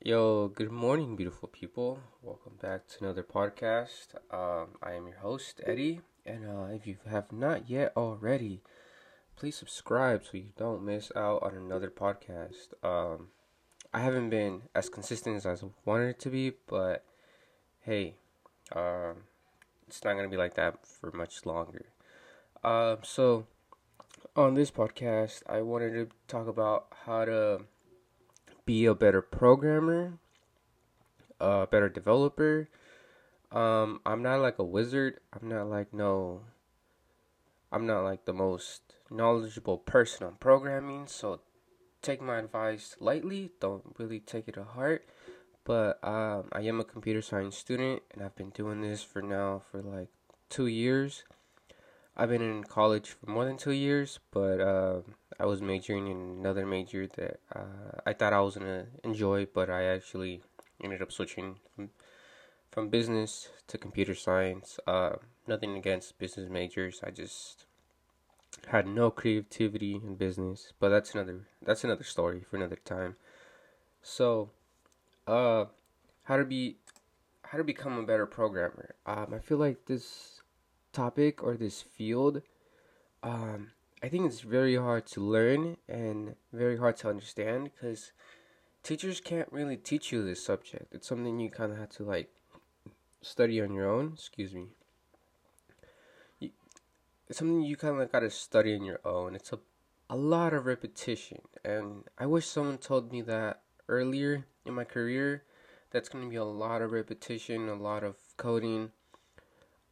Yo, good morning, beautiful people. Welcome back to another podcast. Um, I am your host, Eddie, and uh, if you have not yet already, please subscribe so you don't miss out on another podcast. Um, I haven't been as consistent as I wanted to be, but hey, um, it's not gonna be like that for much longer. Um, so on this podcast, I wanted to talk about how to be a better programmer, a better developer. Um, I'm not like a wizard. I'm not like no. I'm not like the most knowledgeable person on programming, so take my advice lightly. Don't really take it to heart. But um, I am a computer science student, and I've been doing this for now for like two years. I've been in college for more than two years, but uh, I was majoring in another major that uh, I thought I was gonna enjoy, but I actually ended up switching from, from business to computer science. Uh, nothing against business majors, I just had no creativity in business, but that's another that's another story for another time. So, uh, how to be how to become a better programmer. Um, I feel like this topic or this field, um, I think it's very hard to learn and very hard to understand because teachers can't really teach you this subject. It's something you kind of have to like study on your own. Excuse me. It's something you kind of got to study on your own. It's a a lot of repetition, and I wish someone told me that earlier in my career. That's going to be a lot of repetition, a lot of coding,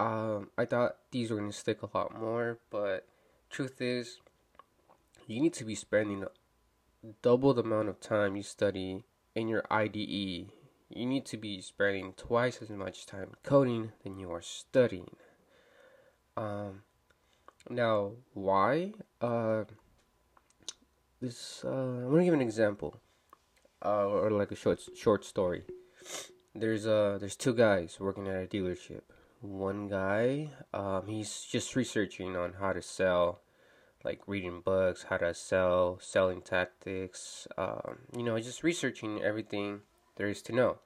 um, I thought these were gonna stick a lot more, but truth is, you need to be spending double the amount of time you study in your IDE. You need to be spending twice as much time coding than you are studying. Um, now, why? Uh, this uh, I'm gonna give an example, uh, or like a short short story. There's uh, there's two guys working at a dealership one guy. Um, he's just researching on how to sell, like reading books, how to sell, selling tactics. Um, you know, just researching everything there is to know.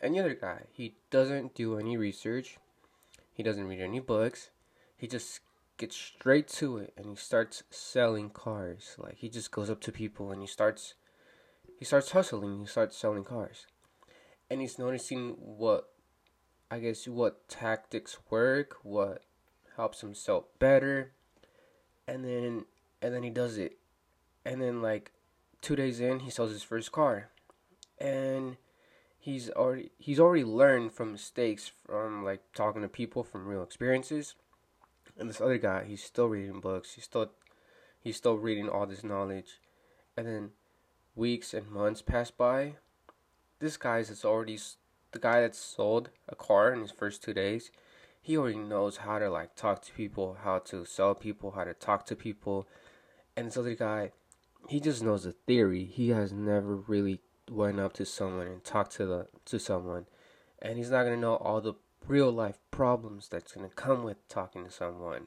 And the other guy, he doesn't do any research. He doesn't read any books. He just gets straight to it and he starts selling cars. Like he just goes up to people and he starts he starts hustling, he starts selling cars. And he's noticing what I guess what tactics work, what helps him sell better, and then and then he does it, and then like two days in, he sells his first car, and he's already he's already learned from mistakes from like talking to people from real experiences, and this other guy, he's still reading books, he's still he's still reading all this knowledge, and then weeks and months pass by. This guy's is already the guy that sold a car in his first two days, he already knows how to like talk to people, how to sell people, how to talk to people. And this other guy, he just knows the theory. He has never really went up to someone and talked to the to someone, and he's not gonna know all the real life problems that's gonna come with talking to someone.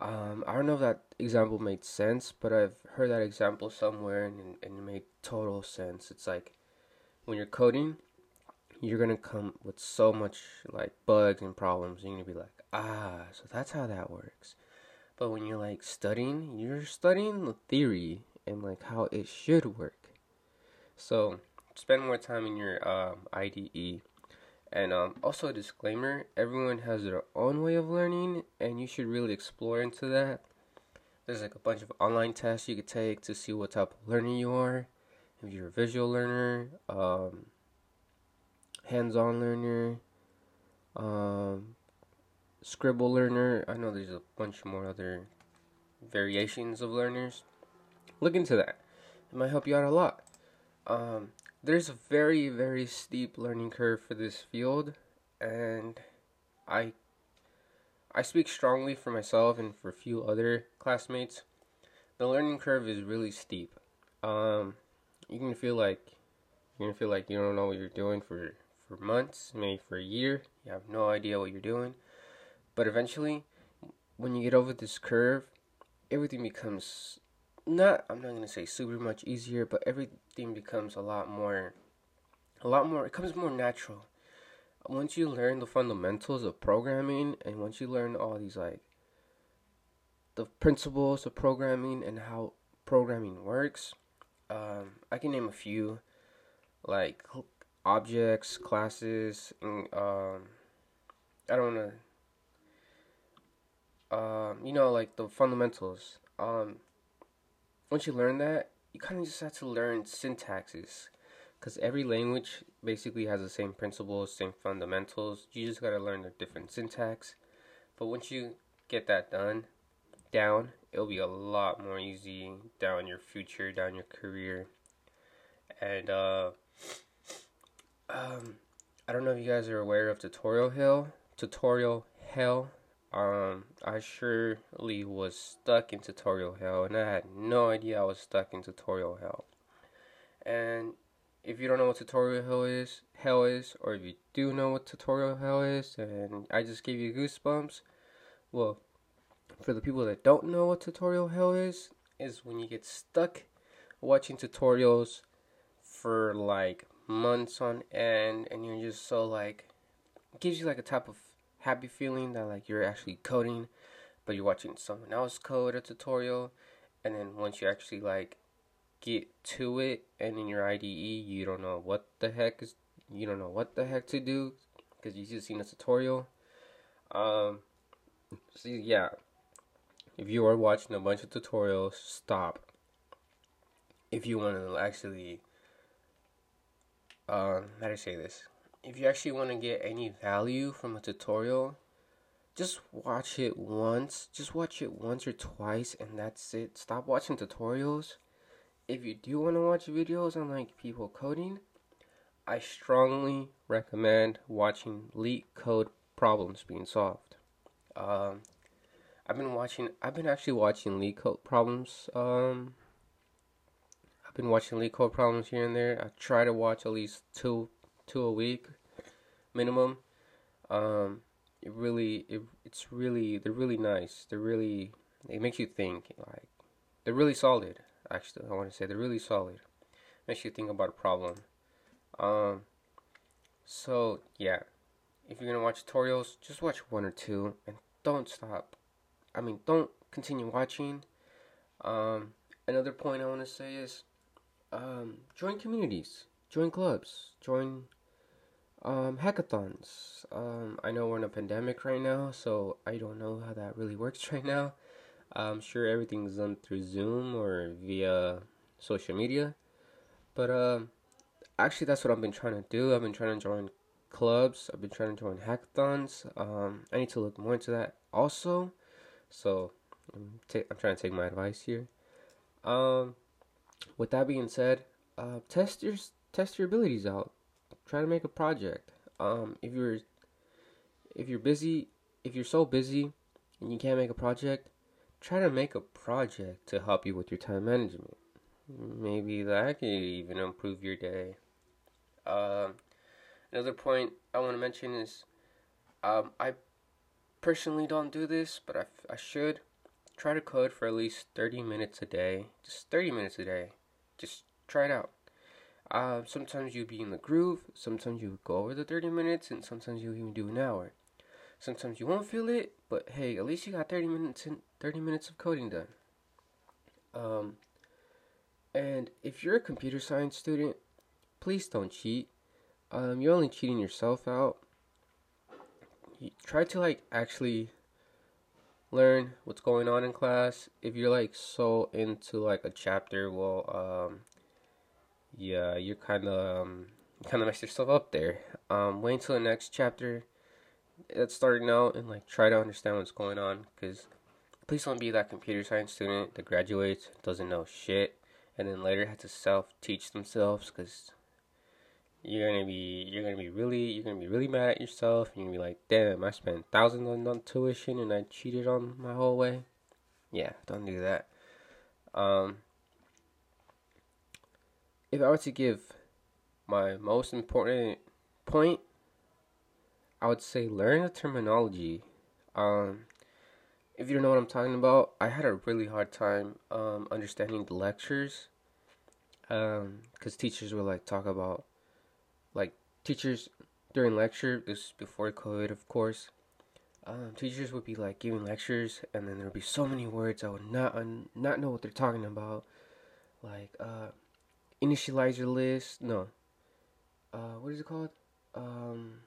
Um, I don't know if that example made sense, but I've heard that example somewhere and, and it made total sense. It's like when you're coding, you're gonna come with so much like bugs and problems. You're gonna be like, ah, so that's how that works. But when you're like studying, you're studying the theory and like how it should work. So spend more time in your um, IDE. And um, also a disclaimer: everyone has their own way of learning, and you should really explore into that. There's like a bunch of online tests you could take to see what type of learner you are. If you're a visual learner, um, hands-on learner, um, scribble learner. I know there's a bunch more other variations of learners. Look into that. It might help you out a lot. Um, there's a very very steep learning curve for this field, and I I speak strongly for myself and for a few other classmates. The learning curve is really steep. Um, you can feel like you're gonna feel like you don't know what you're doing for for months, maybe for a year. You have no idea what you're doing. But eventually, when you get over this curve, everything becomes not, I'm not going to say super much easier, but everything becomes a lot more a lot more. It comes more natural once you learn the fundamentals of programming, and once you learn all these like the principles of programming and how programming works. Um, I can name a few, like objects, classes, and um, I don't know. Um, you know, like the fundamentals. Um, once you learn that, you kind of just have to learn syntaxes, because every language basically has the same principles, same fundamentals. You just gotta learn the different syntax. But once you get that done, down, it'll be a lot more easy down your future, down your career. And uh, um, I don't know if you guys are aware of tutorial hell. Tutorial hell. Um, I surely was stuck in tutorial hell, and I had no idea I was stuck in tutorial hell. And if you don't know what tutorial hell is, hell is, or if you do know what tutorial hell is, and I just gave you goosebumps, well, for the people that don't know what tutorial hell is, is when you get stuck watching tutorials for like months on end and you're just so like gives you like a type of happy feeling that like you're actually coding but you're watching someone else code a tutorial and then once you actually like get to it and in your IDE you don't know what the heck is you don't know what the heck to do because you just seen a tutorial um so yeah if you are watching a bunch of tutorials, stop. If you want to actually, um, how do I say this? If you actually want to get any value from a tutorial, just watch it once. Just watch it once or twice, and that's it. Stop watching tutorials. If you do want to watch videos on like people coding, I strongly recommend watching LeetCode problems being solved. Um, I've been watching. I've been actually watching LeetCode problems. Um, I've been watching LeetCode problems here and there. I try to watch at least two, two a week, minimum. Um, it really, it, it's really, they're really nice. They're really, it makes you think. Like, they're really solid. Actually, I want to say they're really solid. Makes you think about a problem. Um, so yeah, if you're gonna watch tutorials, just watch one or two and don't stop. I mean, don't continue watching. Um, another point I want to say is um, join communities, join clubs, join um, hackathons. Um, I know we're in a pandemic right now, so I don't know how that really works right now. I'm sure everything's done through Zoom or via social media, but um, actually, that's what I've been trying to do. I've been trying to join clubs. I've been trying to join hackathons. Um, I need to look more into that also. So I'm, ta- I'm trying to take my advice here. Um, with that being said, uh, test your test your abilities out. Try to make a project. Um, if you're if you're busy, if you're so busy and you can't make a project, try to make a project to help you with your time management. Maybe that could even improve your day. Um, another point I want to mention is um, I personally don't do this, but I, I should try to code for at least 30 minutes a day. Just 30 minutes a day. Just try it out. Uh, sometimes you'll be in the groove, sometimes you go over the 30 minutes, and sometimes you'll even do an hour. Sometimes you won't feel it, but hey, at least you got 30 minutes in 30 minutes of coding done. Um, and if you're a computer science student, please don't cheat. Um, you're only cheating yourself out You try to like actually learn what's going on in class. If you're like so into like a chapter, well, um, yeah, you're kind of um, kind of mess yourself up there. Um, wait until the next chapter that's starting out and like try to understand what's going on. Cause please don't be that computer science student that graduates doesn't know shit and then later has to self teach themselves. Cause you're gonna be you're gonna be really you're gonna be really mad at yourself. You're gonna be like, damn, I spent thousands on, on tuition and I cheated on my whole way. Yeah, don't do that. Um, if I were to give my most important point, I would say learn the terminology. Um, if you don't know what I'm talking about, I had a really hard time um, understanding the lectures. Um, because teachers would like talk about like teachers during lecture. This before COVID, of course. Um, teachers would be like giving lectures, and then there would be so many words I would not un- not know what they're talking about, like uh, initializer list. No, uh, what is it called? Um,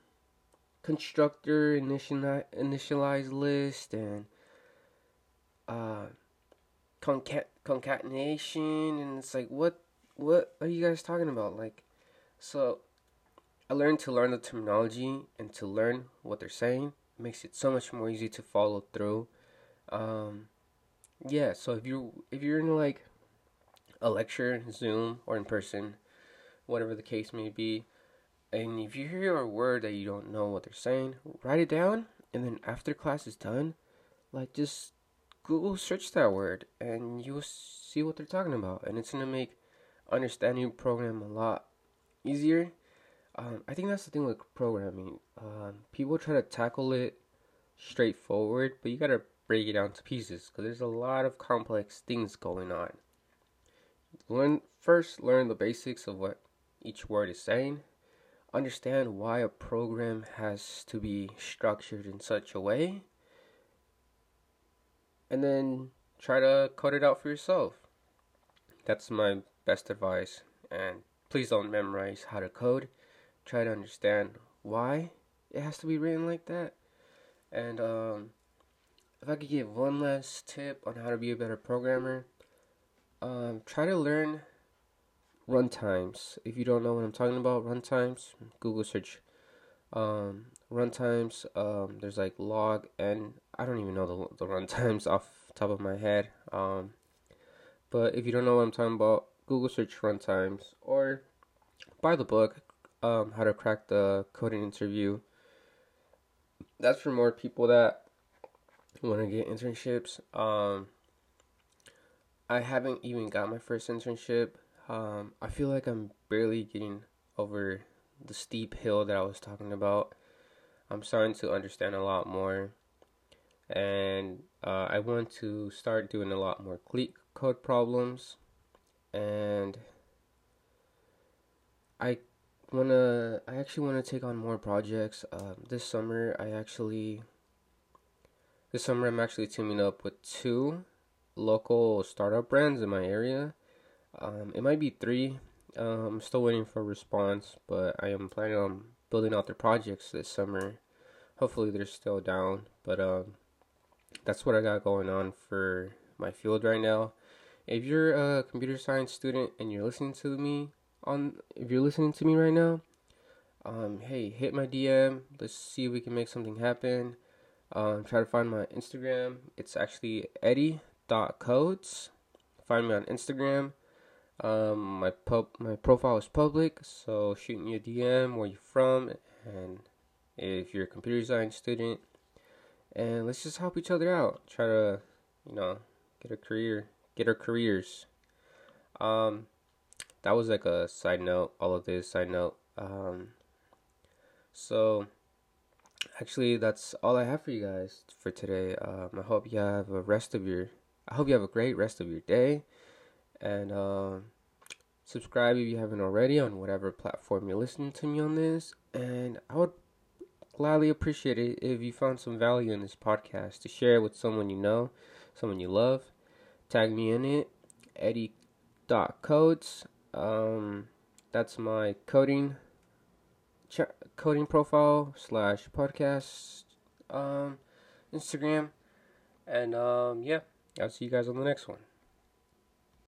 constructor initialize initialize list and uh, concat concatenation, and it's like what what are you guys talking about? Like, so I learned to learn the terminology and to learn what they're saying it makes it so much more easy to follow through. Um, yeah, so if you if you're in like a lecture, Zoom or in person, whatever the case may be, and if you hear a word that you don't know what they're saying, write it down, and then after class is done, like just Google search that word, and you'll see what they're talking about, and it's gonna make understanding program a lot easier. Um, I think that's the thing with programming. Um, people try to tackle it straightforward, but you gotta break it down to pieces because there's a lot of complex things going on. Learn first, learn the basics of what each word is saying. Understand why a program has to be structured in such a way, and then try to code it out for yourself. That's my best advice. And please don't memorize how to code. Try to understand why it has to be written like that. And um, if I could give one last tip on how to be a better programmer, um, try to learn runtimes. If you don't know what I'm talking about, runtimes, Google search um, runtimes. Um, there's like log and I don't even know the the runtimes off top of my head. Um, but if you don't know what I'm talking about, Google search runtimes or buy the book, um, How to Crack the Coding Interview. That's for more people that want to get internships. Um, I haven't even got my first internship. Um, I feel like I'm barely getting over the steep hill that I was talking about. I'm starting to understand a lot more, and uh, I want to start doing a lot more click code problems, and I wanna I actually wanna take on more projects. Um, this summer I actually this summer I'm actually teaming up with two local startup brands in my area. Um, it might be three. Um, I'm still waiting for a response, but I am planning on building out their projects this summer. Hopefully they're still down, but um, that's what I got going on for my field right now. If you're a computer science student and you're listening to me on if you're listening to me right now, um, hey, hit my DM. Let's see if we can make something happen. Um, try to find my Instagram. It's actually Eddie.codes. Find me on Instagram. Um, my pub my profile is public, so shoot me a DM where you're from and if you're a computer science student. And let's just help each other out. Try to, you know, get a career, get our careers. Um, that was like a side note. All of this side note. Um, so actually, that's all I have for you guys for today. Um, I hope you have a rest of your. I hope you have a great rest of your day, and um, subscribe if you haven't already on whatever platform you're listening to me on this. And I would gladly appreciate it if you found some value in this podcast to share it with someone you know, someone you love. Tag me in it, Eddie.codes. Um, that's my coding ch- coding profile slash podcast um, Instagram. And um, yeah, I'll see you guys on the next one.